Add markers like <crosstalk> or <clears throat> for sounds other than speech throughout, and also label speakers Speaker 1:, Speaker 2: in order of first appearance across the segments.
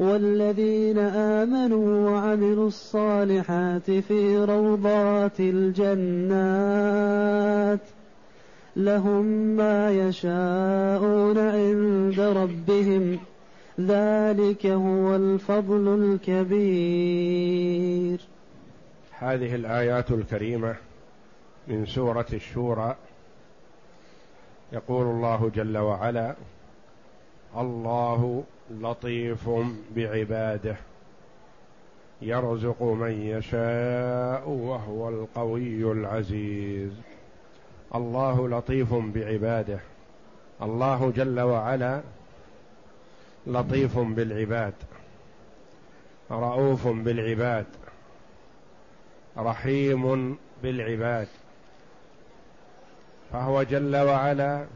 Speaker 1: والذين آمنوا وعملوا الصالحات في روضات الجنات لهم ما يشاءون عند ربهم ذلك هو الفضل الكبير.
Speaker 2: هذه الآيات الكريمة من سورة الشورى. يقول الله جل وعلا الله لطيف بعباده. يرزق من يشاء وهو القوي العزيز. الله لطيف بعباده. الله جل وعلا لطيف بالعباد. رؤوف بالعباد. رحيم بالعباد. فهو جل وعلا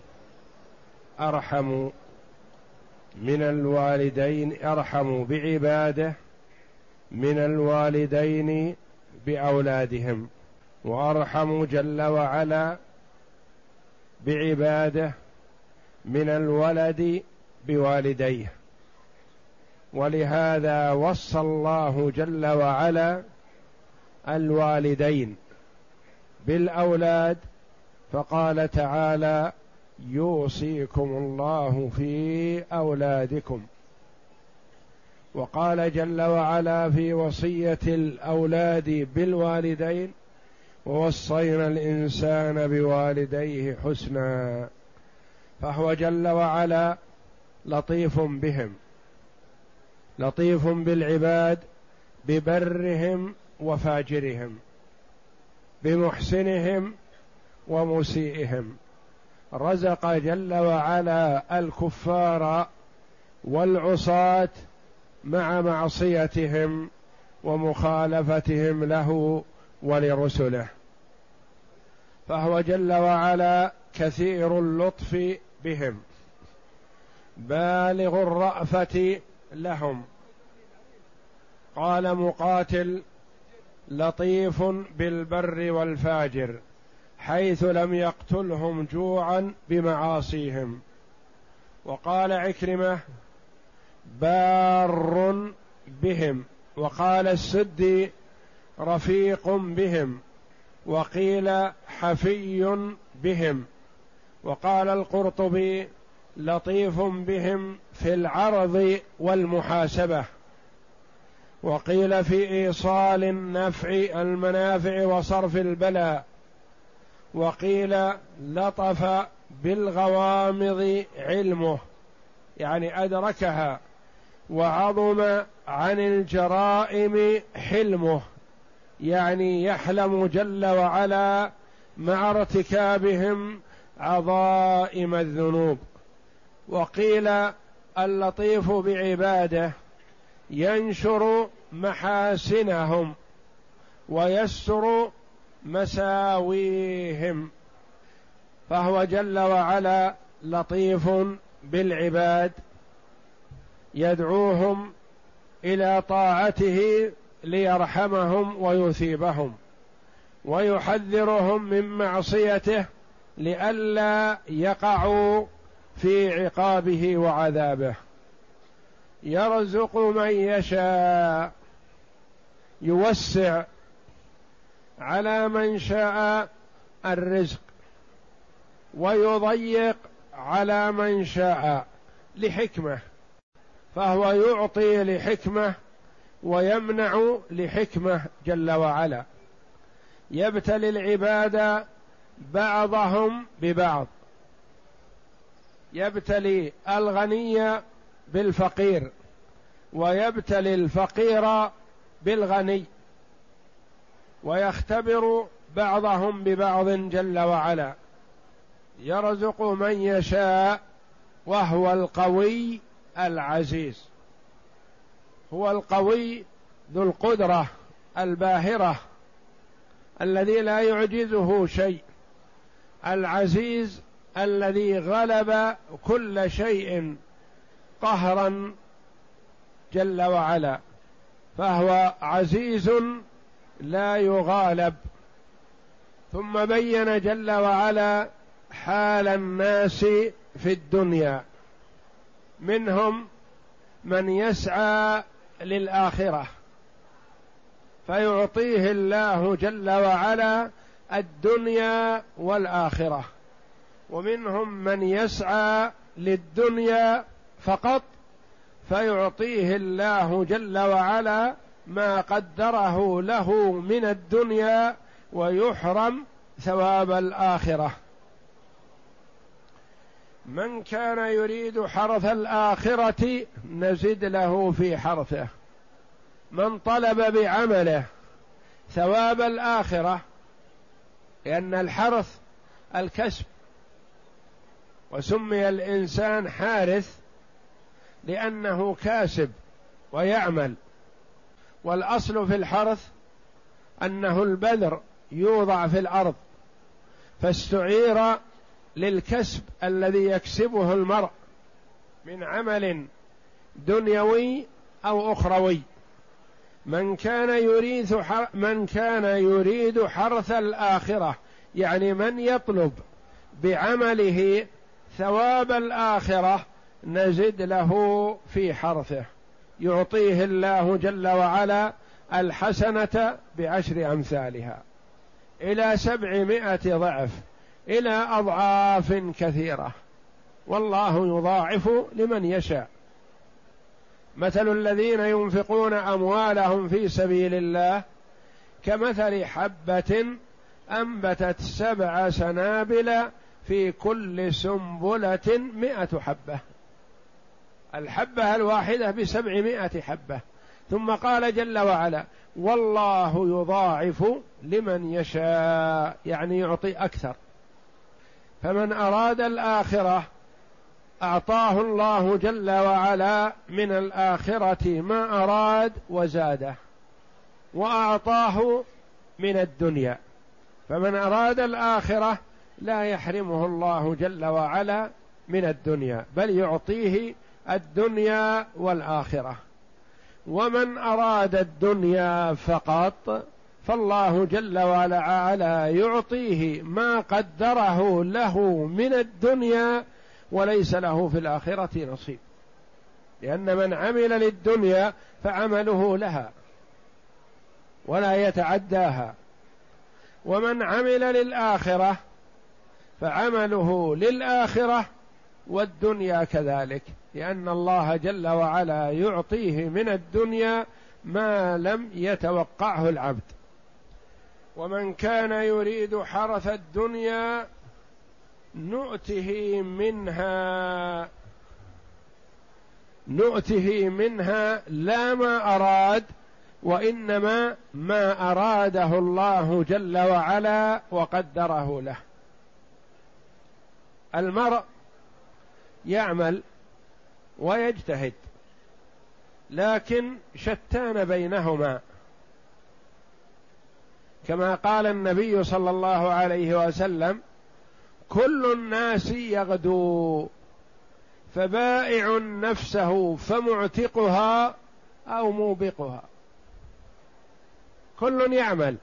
Speaker 2: أرحم من الوالدين أرحم بعباده من الوالدين بأولادهم وأرحم جل وعلا بعباده من الولد بوالديه. ولهذا وصى الله جل وعلا الوالدين بالأولاد فقال تعالى يوصيكم الله في أولادكم. وقال جل وعلا في وصية الأولاد بالوالدين ووصينا الإنسان بوالديه حسنا. فهو جل وعلا لطيف بهم لطيف بالعباد ببرهم وفاجرهم بمحسنهم ومسيئهم. رزق جل وعلا الكفار والعصاة مع معصيتهم ومخالفتهم له ولرسله. فهو جل وعلا كثير اللطف بهم بالغ الرأفة لهم. قال مقاتل لطيف بالبر والفاجر. حيث لم يقتلهم جوعا بمعاصيهم. وقال عكرمة بار بهم. وقال السدي رفيق بهم. وقيل حفي بهم. وقال القرطبي لطيف بهم في العرض والمحاسبة. وقيل في إيصال النفع المنافع وصرف البلاء. وقيل لطف بالغوامض علمه يعني أدركها وعظم عن الجرائم حلمه يعني يحلم جل وعلا مع ارتكابهم عظائم الذنوب. وقيل اللطيف بعباده ينشر محاسنهم ويستر مساويهم. فهو جل وعلا لطيف بالعباد يدعوهم إلى طاعته ليرحمهم ويثيبهم ويحذرهم من معصيته لئلا يقعوا في عقابه وعذابه. يرزق من يشاء يوسع على من شاء الرزق ويضيق على من شاء لحكمة فهو يعطي لحكمة ويمنع لحكمة جل وعلا. يبتلي العباد بعضهم ببعض. يبتلي الغني بالفقير ويبتلي الفقير بالغني. ويختبر بعضهم ببعض جل وعلا. يرزق من يشاء وهو القوي العزيز. هو القوي ذو القدرة الباهرة الذي لا يعجزه شيء. العزيز الذي غلب كل شيء قهرا جل وعلا. فهو عزيز لا يغالب. ثم بين جل وعلا حال الناس في الدنيا. منهم من يسعى للآخرة. فيعطيه الله جل وعلا الدنيا والآخرة. ومنهم من يسعى للدنيا فقط فيعطيه الله جل وعلا ما قدره له من الدنيا ويحرم ثواب الآخرة. من كان يريد حرث الآخرة نزد له في حرثه. من طلب بعمله ثواب الآخرة لأن الحرث الكسب. وسمي الإنسان حارث لأنه كاسب ويعمل. والأصل في الحرث أنه البذر يوضع في الأرض فاستعير للكسب الذي يكسبه المرء من عمل دنيوي أو أخروي. من كان يريد من كان يريد حرث الآخرة يعني من يطلب بعمله ثواب الآخرة نزد له في حرثه. يعطيه الله جل وعلا الحسنة بعشر أمثالها. إلى سبعمائة ضعف إلى أضعاف كثيرة. والله يضاعف لمن يشاء. مثل الذين ينفقون أموالهم في سبيل الله كمثل حبة أنبتت سبع سنابل في كل سنبلة مائه حبة. الحبة الواحدة بسبعمائة حبة. ثم قال جل وعلا والله يضاعف لمن يشاء يعني يعطي أكثر. فمن أراد الآخرة أعطاه الله جل وعلا من الآخرة ما أراد وزاده وأعطاه من الدنيا. فمن أراد الآخرة لا يحرمه الله جل وعلا من الدنيا بل يعطيه الدنيا والآخرة. ومن أراد الدنيا فقط فالله جل وعلا يعطيه ما قدره له من الدنيا وليس له في الآخرة نصيب. لأن من عمل للدنيا فعمله لها ولا يتعداها. ومن عمل للآخرة فعمله للآخرة والدنيا كذلك. لأن الله جل وعلا يعطيه من الدنيا ما لم يتوقعه العبد. ومن كان يريد حرث الدنيا نؤته منها نؤته منها لا ما أراد وإنما ما أراده الله جل وعلا وقدره له. المرء يعمل ويجتهد. لكن شتان بينهما. كما قال النبي صلى الله عليه وسلم كل الناس يغدو فبائع نفسه فمعتقها أو موبقها. كل يعمل.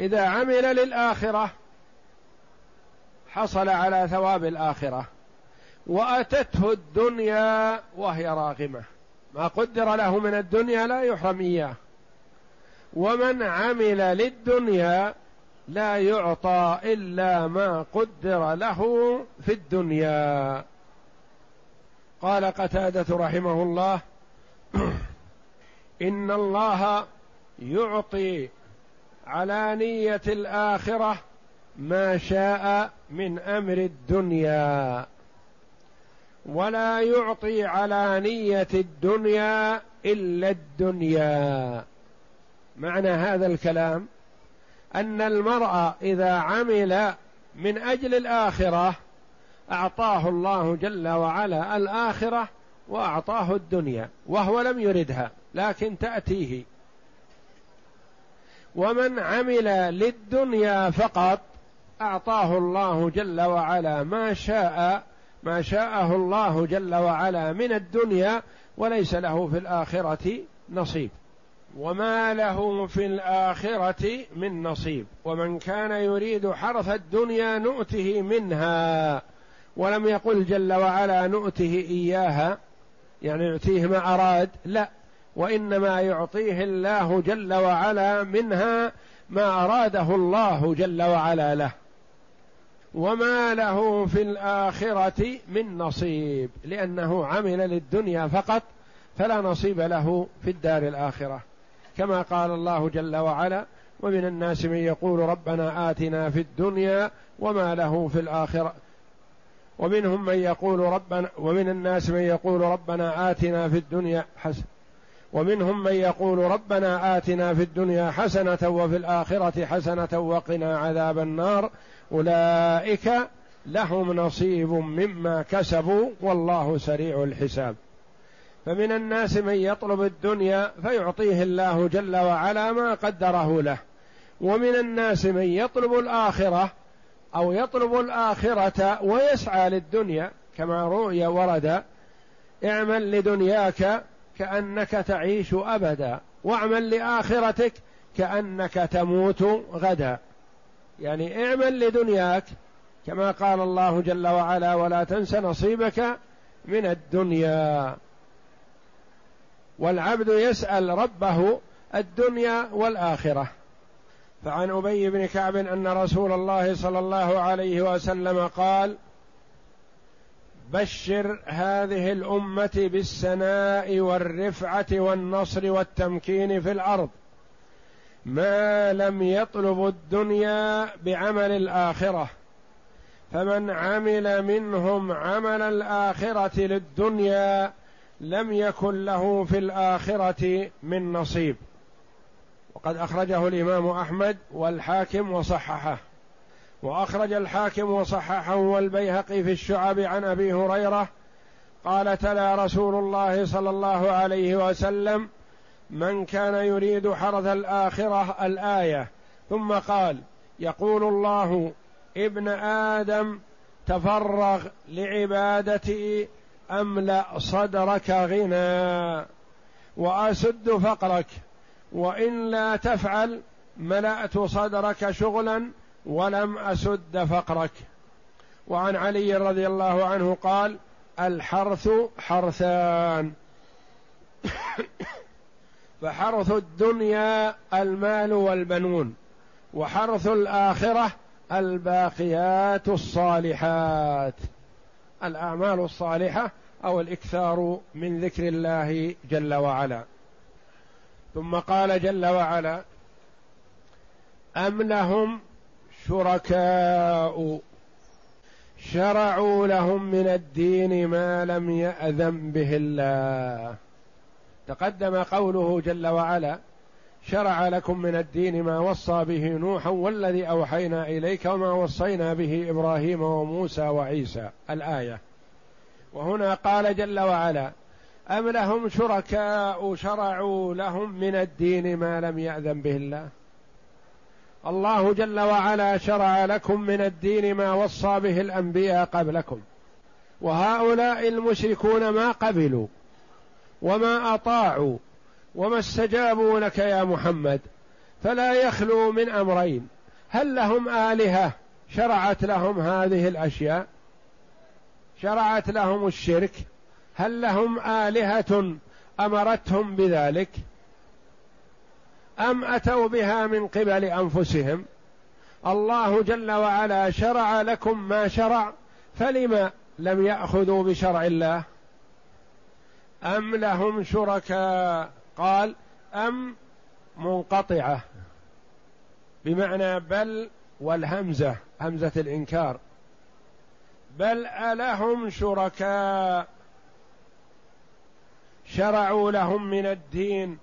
Speaker 2: إذا عمل للآخرة حصل على ثواب الآخرة. وأتته الدنيا وهي راغمة. ما قدر له من الدنيا لا يحرم إياه. ومن عمل للدنيا لا يعطى إلا ما قدر له في الدنيا. قال قتادة رحمه الله <clears throat> إن الله يعطي على نية الآخرة ما شاء من أمر الدنيا. ولا يعطي على نيه الدنيا إلا الدنيا. معنى هذا الكلام أن المرء إذا عمل من أجل الآخرة أعطاه الله جل وعلا الآخرة وأعطاه الدنيا وهو لم يردها لكن تأتيه. ومن عمل للدنيا فقط أعطاه الله جل وعلا ما شاء ما شاءه الله جل وعلا من الدنيا وليس له في الآخرة نصيب. وما له في الآخرة من نصيب. ومن كان يريد حرث الدنيا نؤته منها. ولم يقل جل وعلا نؤته إياها. يعني نؤتيه ما أراد. لا. وإنما يعطيه الله جل وعلا منها ما أراده الله جل وعلا له. وما له في الآخرة من نصيب لأنه عمل للدنيا فقط فلا نصيب له في الدار الآخرة. كما قال الله جل وعلا ومن الناس من يقول ربنا آتنا في الدنيا وما له في الآخرة ومنهم من يقول ربنا ومن الناس من يقول ربنا آتنا في الدنيا حسن ومنهم من يقول ربنا آتنا في الدنيا حسنة وفي الآخرة حسنة وقنا عذاب النار أولئك لهم نصيب مما كسبوا والله سريع الحساب. فمن الناس من يطلب الدنيا فيعطيه الله جل وعلا ما قدره له. ومن الناس من يطلب الآخرة أو يطلب الآخرة ويسعى للدنيا كما روي ورد اعمل لدنياك كأنك تعيش أبدا واعمل لآخرتك كأنك تموت غدا. يعني اعمل لدنياك كما قال الله جل وعلا ولا تنس نصيبك من الدنيا. والعبد يسأل ربه الدنيا والآخرة. فعن أبي بن كعب أن رسول الله صلى الله عليه وسلم قال بشر هذه الأمة بالسناء والرفعة والنصر والتمكين في الأرض. ما لم يطلب الدنيا بعمل الآخرة فمن عمل منهم عمل الآخرة للدنيا لم يكن له في الآخرة من نصيب. وقد أخرجه الإمام أحمد والحاكم وصححه. وأخرج الحاكم وصححه والبيهقي في الشعب عن أبي هريرة قال تلا رسول الله صلى الله عليه وسلم من كان يريد حرث الآخرة الآية ثم قال يقول الله ابن آدم تفرغ لعبادتي أملأ صدرك غنى وأسد فقرك وإن لا تفعل ملأت صدرك شغلا ولم أسد فقرك. وعن علي رضي الله عنه قال الحرث حرثان. فحرث الدنيا المال والبنون وحرث الآخرة الباقيات الصالحات. الأعمال الصالحة أو الإكثار من ذكر الله جل وعلا. ثم قال جل وعلا أم لهم شركاء شرعوا لهم من الدين ما لم يأذن به الله. تقدم قوله جل وعلا شرع لكم من الدين ما وصى به نوحا والذي أوحينا إليك وما وصينا به إبراهيم وموسى وعيسى. الآية. وهنا قال جل وعلا أم لهم شركاء شرعوا لهم من الدين ما لم يأذن به الله؟ الله جل وعلا شرع لكم من الدين ما وصى به الأنبياء قبلكم وهؤلاء المشركون ما قبلوا. وما أطاعوا وما استجابوا لك يا محمد فلا يخلو من أمرين هل لهم آلهة شرعت لهم هذه الأشياء؟ شرعت لهم الشرك هل لهم آلهة أمرتهم بذلك؟ أم أتوا بها من قبل أنفسهم؟ الله جل وعلا شرع لكم ما شرع فلم لم يأخذوا بشرع الله؟ أم لهم شركاء؟ قال أم منقطعة. بمعنى بل والهمزة همزة الإنكار. بل ألهم شركاء. شرعوا لهم من الدين.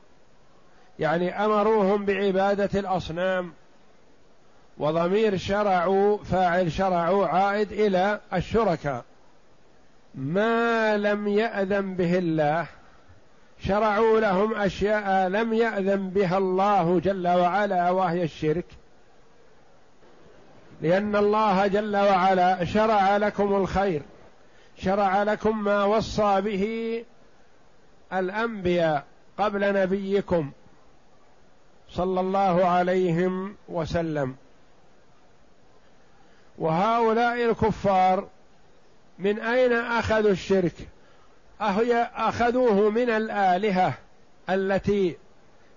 Speaker 2: يعني أمروهم بعبادة الأصنام. وضمير شرعوا فاعل شرعوا عائد إلى الشركاء. ما لم يأذن به الله شرعوا لهم أشياء لم يأذن بها الله جل وعلا وهي الشرك. لأن الله جل وعلا شرع لكم الخير شرع لكم ما وصى به الأنبياء قبل نبيكم صلى الله عليهم وسلم. وهؤلاء الكفار من أين أخذوا الشرك؟ أخذوه من الآلهة التي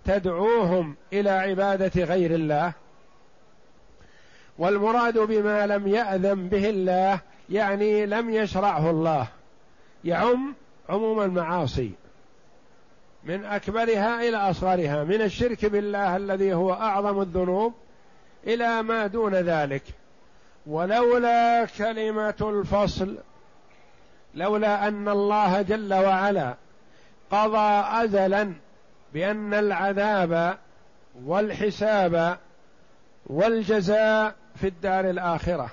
Speaker 2: تدعوهم إلى عبادة غير الله؟ والمراد بما لم يأذن به الله يعني لم يشرعه الله. يعم عموم المعاصي. من أكبرها إلى أصغرها. من الشرك بالله الذي هو أعظم الذنوب إلى ما دون ذلك. ولولا كلمة الفصل لولا أن الله جل وعلا قضى ازلا بأن العذاب والحساب والجزاء في الدار الآخرة.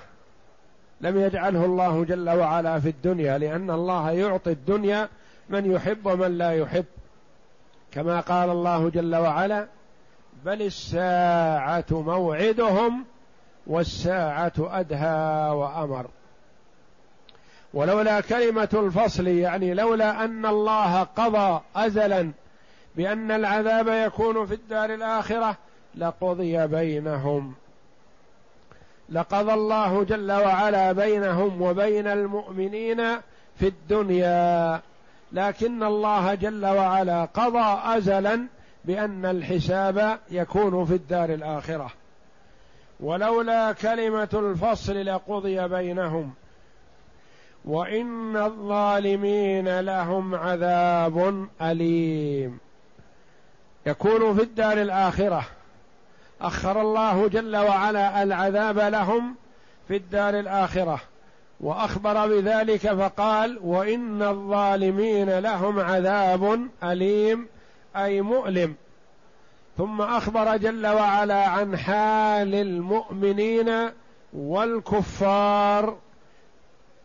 Speaker 2: لم يجعله الله جل وعلا في الدنيا لأن الله يعطي الدنيا من يحب ومن لا يحب. كما قال الله جل وعلا بل الساعة موعدهم والساعة أدهى وأمر. ولولا كلمة الفصل يعني لولا أن الله قضى ازلا بأن العذاب يكون في الدار الآخرة لقضي بينهم. لقضى الله جل وعلا بينهم وبين المؤمنين في الدنيا لكن الله جل وعلا قضى ازلا بأن الحساب يكون في الدار الآخرة. ولولا كلمة الفصل لقضي بينهم. وإن الظالمين لهم عذاب أليم. يكون في الدار الآخرة. أخر الله جل وعلا العذاب لهم في الدار الآخرة. وأخبر بذلك فقال وإن الظالمين لهم عذاب أليم أي مؤلم. ثم أخبر جل وعلا عن حال المؤمنين والكفار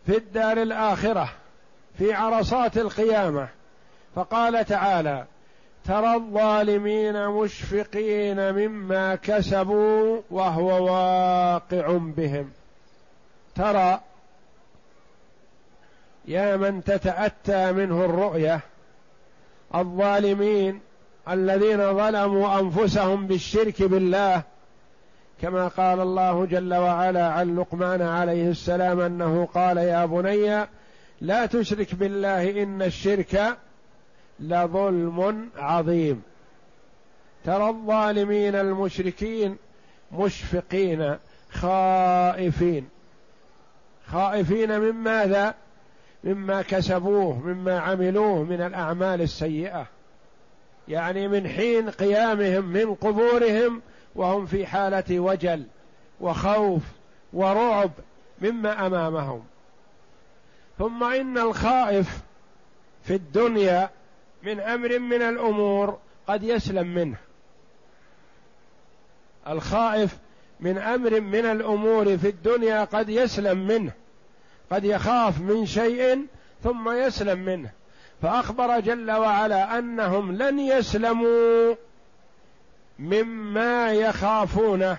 Speaker 2: في الدار الآخرة في عرصات القيامة. فقال تعالى ترى الظالمين مشفقين مما كسبوا وهو واقع بهم. ترى يا من تتأتى منه الرؤية الظالمين الذين ظلموا أنفسهم بالشرك بالله كما قال الله جل وعلا عن لقمان عليه السلام أنه قال يا بني لا تشرك بالله إن الشرك لظلم عظيم. ترى الظالمين المشركين مشفقين خائفين. خائفين من ماذا؟ مما كسبوه مما عملوه من الأعمال السيئة. يعني من حين قيامهم من قبورهم وهم في حالة وجل وخوف ورعب مما أمامهم. ثم إن الخائف في الدنيا من أمر من الأمور قد يسلم منه. الخائف من أمر من الأمور في الدنيا قد يسلم منه. قد يخاف من شيء ثم يسلم منه. فأخبر جل وعلا أنهم لن يسلموا مما يخافونه.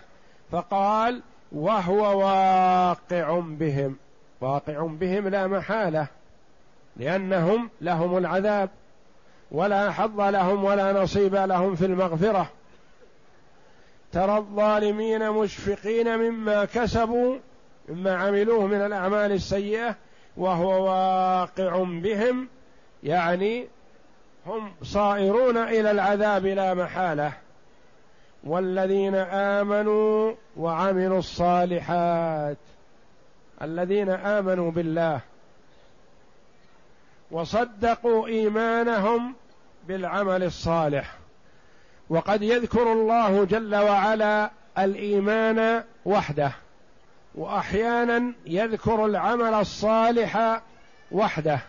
Speaker 2: فقال وهو واقع بهم. واقع بهم لا محالة لأنهم لهم العذاب ولا حظ لهم ولا نصيب لهم في المغفرة. ترى الظالمين مشفقين مما كسبوا مما عملوه من الأعمال السيئة وهو واقع بهم. يعني هم صائرون إلى العذاب لا محالة. والذين آمنوا وعملوا الصالحات الذين آمنوا بالله وصدقوا إيمانهم بالعمل الصالح. وقد يذكر الله جل وعلا الإيمان وحده وأحيانا يذكر العمل الصالح وحده.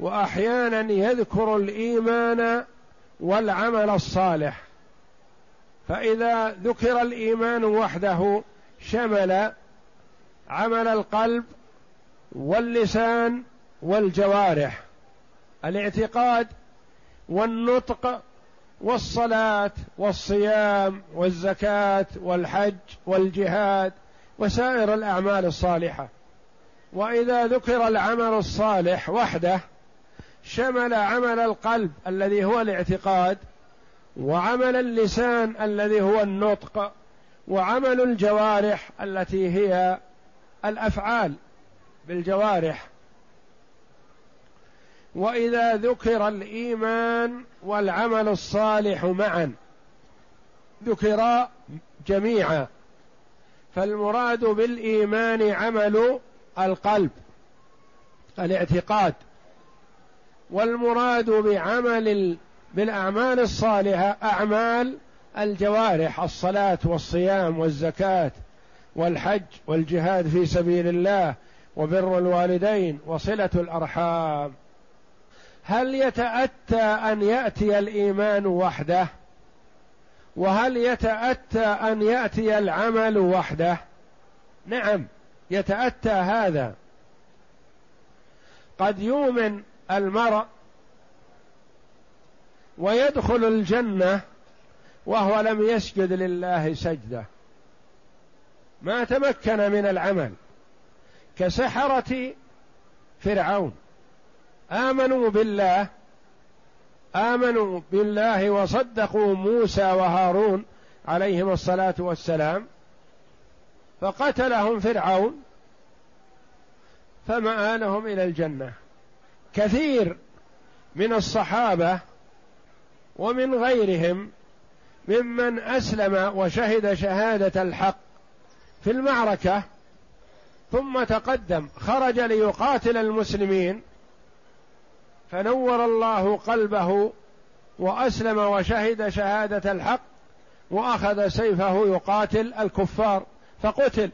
Speaker 2: وأحيانا يذكر الإيمان والعمل الصالح. فإذا ذكر الإيمان وحده شمل عمل القلب واللسان والجوارح الاعتقاد والنطق والصلاة والصيام والزكاة والحج والجهاد وسائر الأعمال الصالحة. وإذا ذكر العمل الصالح وحده شمل عمل القلب الذي هو الاعتقاد وعمل اللسان الذي هو النطق وعمل الجوارح التي هي الأفعال بالجوارح. وإذا ذكر الإيمان والعمل الصالح معا ذكرا جميعا فالمراد بالإيمان عمل القلب الاعتقاد. والمراد بعمل بالأعمال الصالحة أعمال الجوارح الصلاة والصيام والزكاة والحج والجهاد في سبيل الله وبر الوالدين وصلة الأرحام. هل يتأتى أن يأتي الإيمان وحده؟ وهل يتأتى أن يأتي العمل وحده؟ نعم يتأتى هذا. قد يؤمن المرء ويدخل الجنة وهو لم يسجد لله سجدة. ما تمكن من العمل كسحرة فرعون. آمنوا بالله آمنوا بالله وصدقوا موسى وهارون عليهم الصلاة والسلام فقتلهم فرعون فمآلهم إلى الجنة. كثير من الصحابة ومن غيرهم ممن أسلم وشهد شهادة الحق في المعركة ثم تقدم خرج ليقاتل المسلمين فنور الله قلبه وأسلم وشهد شهادة الحق وأخذ سيفه يقاتل الكفار فقتل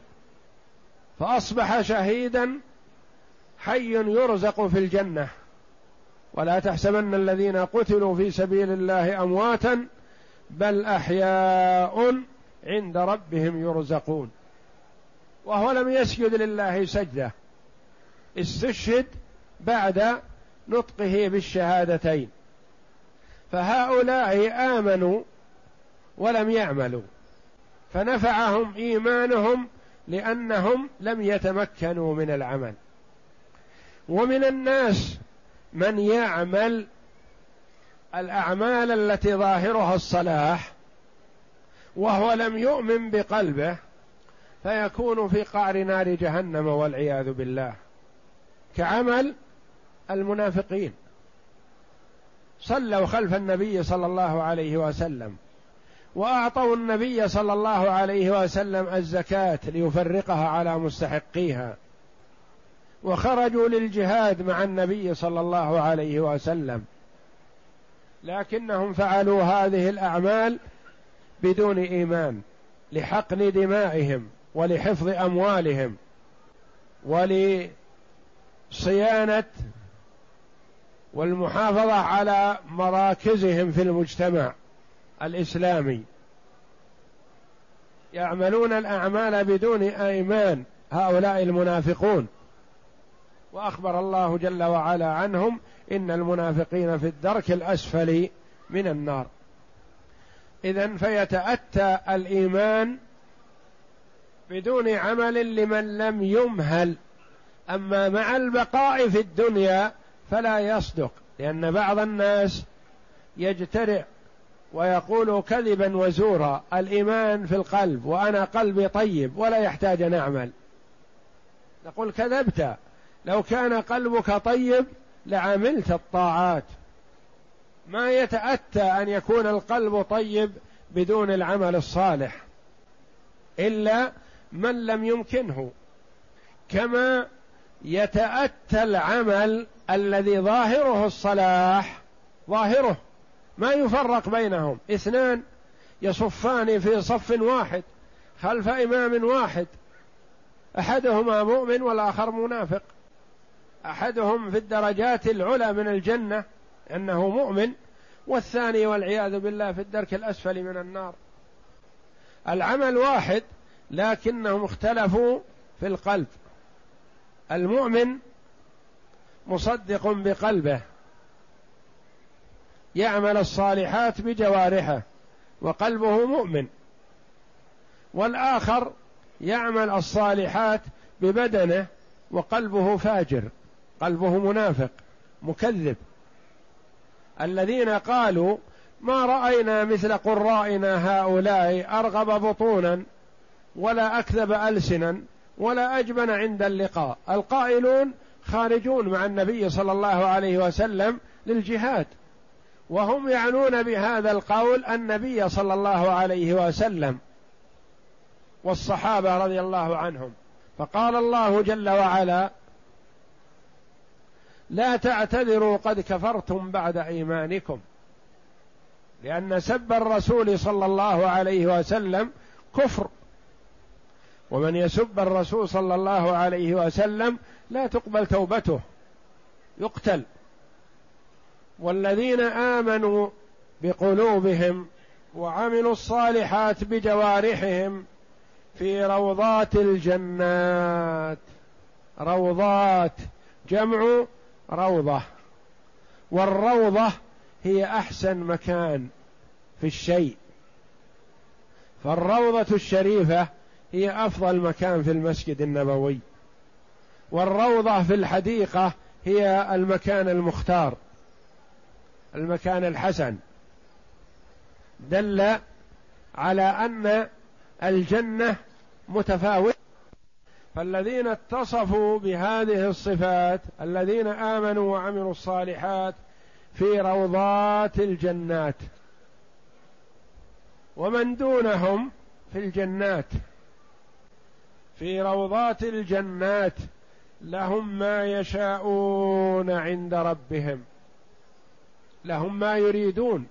Speaker 2: فأصبح شهيدا حي يرزق في الجنة. ولا تحسبن الذين قتلوا في سبيل الله أمواتا بل أحياء عند ربهم يرزقون. وهو لم يسجد لله سجدة. استشهد بعد نطقه بالشهادتين. فهؤلاء آمنوا ولم يعملوا. فنفعهم إيمانهم لأنهم لم يتمكنوا من العمل. ومن الناس من يعمل الأعمال التي ظاهرها الصلاح وهو لم يؤمن بقلبه فيكون في قعر نار جهنم والعياذ بالله. كعمل المنافقين. صلوا خلف النبي صلى الله عليه وسلم وأعطوا النبي صلى الله عليه وسلم الزكاة ليفرقها على مستحقيها. وخرجوا للجهاد مع النبي صلى الله عليه وسلم. لكنهم فعلوا هذه الأعمال بدون إيمان لحقن دمائهم ولحفظ أموالهم ولصيانة والمحافظة على مراكزهم في المجتمع الإسلامي. يعملون الأعمال بدون إيمان هؤلاء المنافقون. وأخبر الله جل وعلا عنهم إن المنافقين في الدرك الأسفل من النار. اذا فيتأتى الإيمان بدون عمل لمن لم يمهل. أما مع البقاء في الدنيا فلا يصدق لأن بعض الناس يجترئ ويقول كذبا وزورا الإيمان في القلب وأنا قلبي طيب ولا يحتاج أن أعمل. نقول كذبت لو كان قلبك طيب لعملت الطاعات. ما يتأتى أن يكون القلب طيب بدون العمل الصالح إلا من لم يمكنه. كما يتأتى العمل الذي ظاهره الصلاح ظاهره ما يفرق بينهم. اثنان يصفان في صف واحد خلف إمام واحد أحدهما مؤمن والآخر منافق. أحدهم في الدرجات العلى من الجنة إنه مؤمن والثاني والعياذ بالله في الدرك الأسفل من النار. العمل واحد لكنهم اختلفوا في القلب. المؤمن مصدق بقلبه يعمل الصالحات بجوارحه وقلبه مؤمن. والآخر يعمل الصالحات ببدنه وقلبه فاجر. قلبه منافق مكذب. الذين قالوا ما رأينا مثل قرائنا هؤلاء أرغب بطونا ولا أكذب ألسنا ولا اجبن عند اللقاء. القائلون خارجون مع النبي صلى الله عليه وسلم للجهاد وهم يعنون بهذا القول النبي صلى الله عليه وسلم والصحابة رضي الله عنهم. فقال الله جل وعلا لا تعتذروا قد كفرتم بعد إيمانكم. لأن سب الرسول صلى الله عليه وسلم كفر. ومن يسب الرسول صلى الله عليه وسلم لا تقبل توبته. يقتل. والذين آمنوا بقلوبهم وعملوا الصالحات بجوارحهم في روضات الجنات. روضات جمع روضة. والروضة هي أحسن مكان في الشيء. فالروضة الشريفة هي أفضل مكان في المسجد النبوي. والروضة في الحديقة هي المكان المختار المكان الحسن. دل على أن الجنة متفاوتة. فالذين اتصفوا بهذه الصفات الذين آمنوا وعملوا الصالحات في روضات الجنات. ومن دونهم في الجنات. في روضات الجنات لهم ما يشاءون عند ربهم. لهم ما يريدون.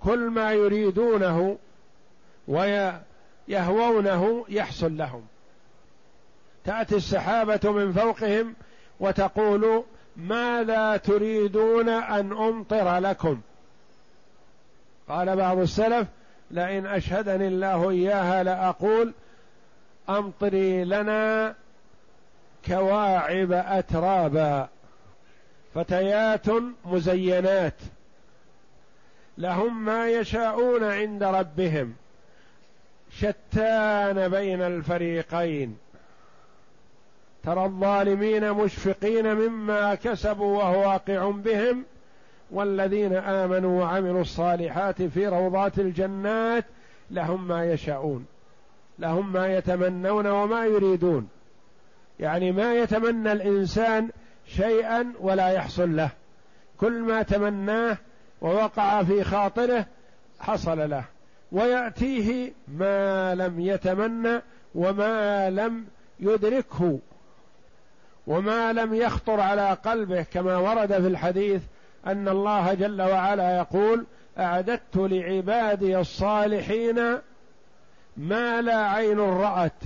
Speaker 2: كل ما يريدونه ويهوونه يحصل لهم. تأتي السحابة من فوقهم وتقول ماذا تريدون أن أمطر لكم؟ قال بعض السلف لئن أشهدني الله إياها لأقول أمطري لنا كواعب أترابا. فتيات مزينات. لهم ما يشاءون عند ربهم. شتان بين الفريقين. ترى الظالمين مشفقين مما كسبوا وهو واقع بهم والذين آمنوا وعملوا الصالحات في روضات الجنات لهم ما يشاءون لهم ما يتمنون وما يريدون. يعني ما يتمنى الإنسان شيئا ولا يحصل له. كل ما تمناه ووقع في خاطره حصل له. ويأتيه ما لم يتمنى وما لم يدركه. وما لم يخطر على قلبه كما ورد في الحديث أن الله جل وعلا يقول أعددت لعبادي الصالحين ما لا عين رأت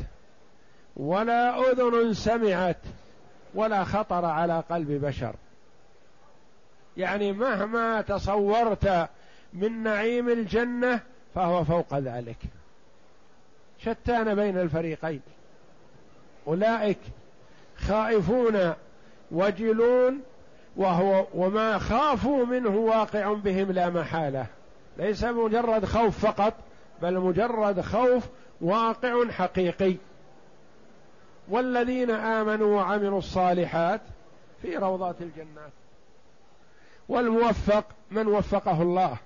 Speaker 2: ولا أذن سمعت ولا خطر على قلب بشر. يعني مهما تصورت من نعيم الجنة فهو فوق ذلك. شتان بين الفريقين. أولئك خائفون وجلون وهو وما خافوا منه واقع بهم لا محالة. ليس مجرد خوف فقط بل مجرد خوف واقع حقيقي. والذين آمنوا وعملوا الصالحات في روضات الجنات. والموفق من وفقه الله.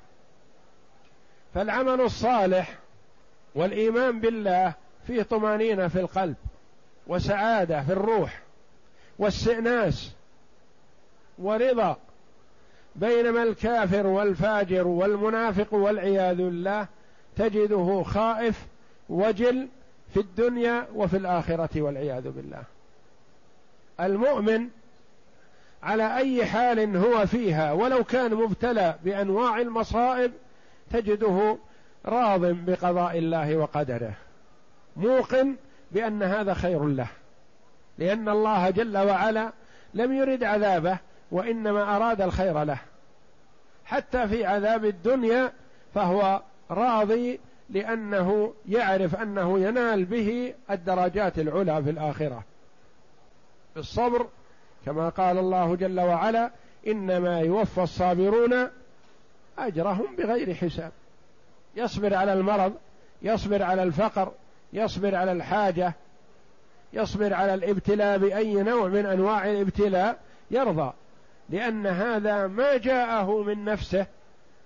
Speaker 2: فالعمل الصالح والإيمان بالله فيه طمأنينة في القلب. وسعادة في الروح واستئناس ورضا بينما الكافر والفاجر والمنافق والعياذ بالله تجده خائف وجل في الدنيا وفي الآخرة والعياذ بالله. المؤمن على أي حال هو فيها ولو كان مبتلى بأنواع المصائب تجده راض بقضاء الله وقدره. موقن بأن هذا خير له لأن الله جل وعلا لم يرد عذابه وإنما أراد الخير له. حتى في عذاب الدنيا فهو راضي لأنه يعرف أنه ينال به الدرجات العلى في الآخرة. بالصبر كما قال الله جل وعلا إنما يوفى الصابرون أجرهم بغير حساب. يصبر على المرض يصبر على الفقر يصبر على الحاجة يصبر على الابتلاء بأي نوع من أنواع الابتلاء يرضى لأن هذا ما جاءه من نفسه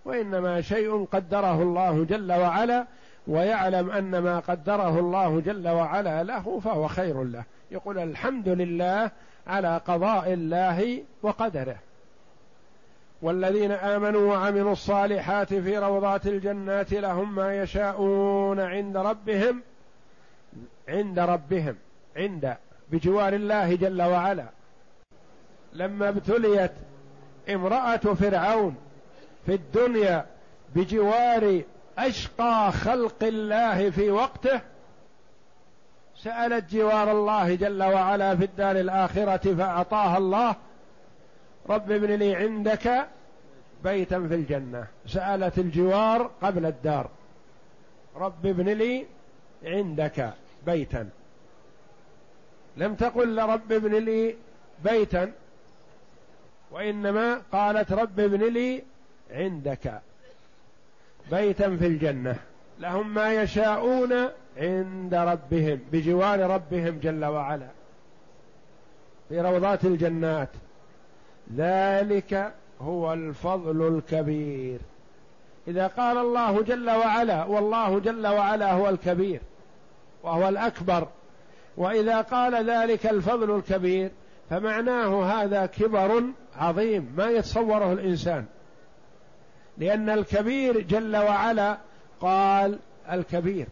Speaker 2: وإنما شيء قدره الله جل وعلا ويعلم أن ما قدره الله جل وعلا له فهو خير له. يقول الحمد لله على قضاء الله وقدره. والذين آمنوا وعملوا الصالحات في روضات الجنات لهم ما يشاءون عند ربهم عند ربهم عند بجوار الله جل وعلا. لما ابتليت امرأة فرعون في الدنيا بجوار أشقى خلق الله في وقته سألت جوار الله جل وعلا في الدار الآخرة فأعطاها الله رب ابن لي عندك بيتا في الجنة. سألت الجوار قبل الدار رب ابن لي عندك. بيتا. لم تقل لرب ابن لي بيتا وإنما قالت رب ابن لي عندك. بيتا في الجنة. لهم ما يشاءون عند ربهم بجوار ربهم جل وعلا. في روضات الجنات. ذلك هو الفضل الكبير. إذا قال الله جل وعلا والله جل وعلا هو الكبير. وهو الأكبر. وإذا قال ذلك الفضل الكبير فمعناه هذا كبر عظيم ما يتصوره الإنسان. لأن الكبير جل وعلا قال الكبير.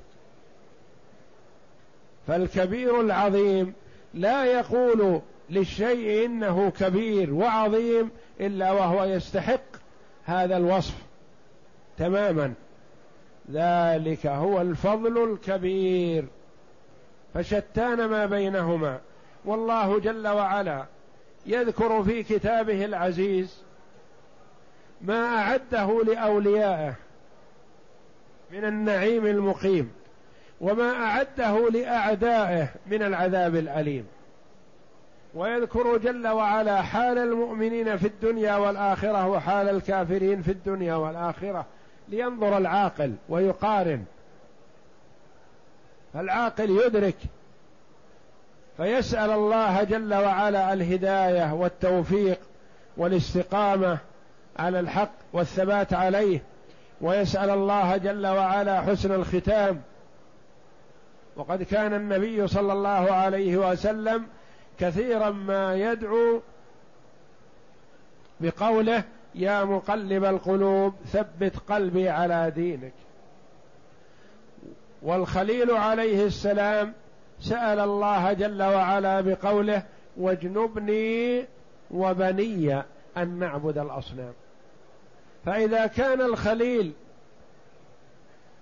Speaker 2: فالكبير العظيم لا يقول للشيء إنه كبير وعظيم إلا وهو يستحق هذا الوصف تماما. ذلك هو الفضل الكبير. فشتان ما بينهما. والله جل وعلا يذكر في كتابه العزيز ما أعده لأوليائه من النعيم المقيم وما أعده لأعدائه من العذاب الأليم. ويذكر جل وعلا حال المؤمنين في الدنيا والآخرة وحال الكافرين في الدنيا والآخرة لينظر العاقل ويقارن. فالعاقل يدرك. فيسأل الله جل وعلا الهداية والتوفيق والاستقامة على الحق والثبات عليه. ويسأل الله جل وعلا حسن الختام. وقد كان النبي صلى الله عليه وسلم كثيرا ما يدعو بقوله يا مقلب القلوب ثبت قلبي على دينك. والخليل عليه السلام سأل الله جل وعلا بقوله واجنبني وبني أن نعبد الأصنام. فإذا كان الخليل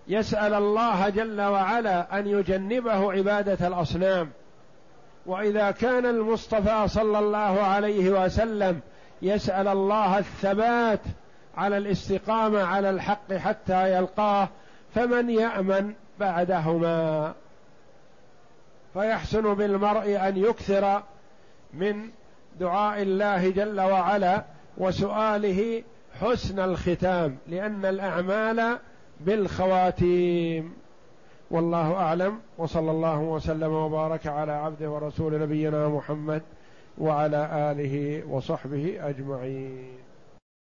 Speaker 2: يسأل الله جل وعلا أن يجنبه عبادة الأصنام وإذا كان المصطفى صلى الله عليه وسلم يسأل الله الثبات على الاستقامة على الحق حتى يلقاه فمن يأمن بعدهما. فيحسن بالمرء أن يكثر من دعاء الله جل وعلا وسؤاله حسن الختام لأن الأعمال بالخواتيم. والله أعلم وصلى الله وسلم وبارك على عبده ورسول نبينا محمد وعلى آله وصحبه أجمعين.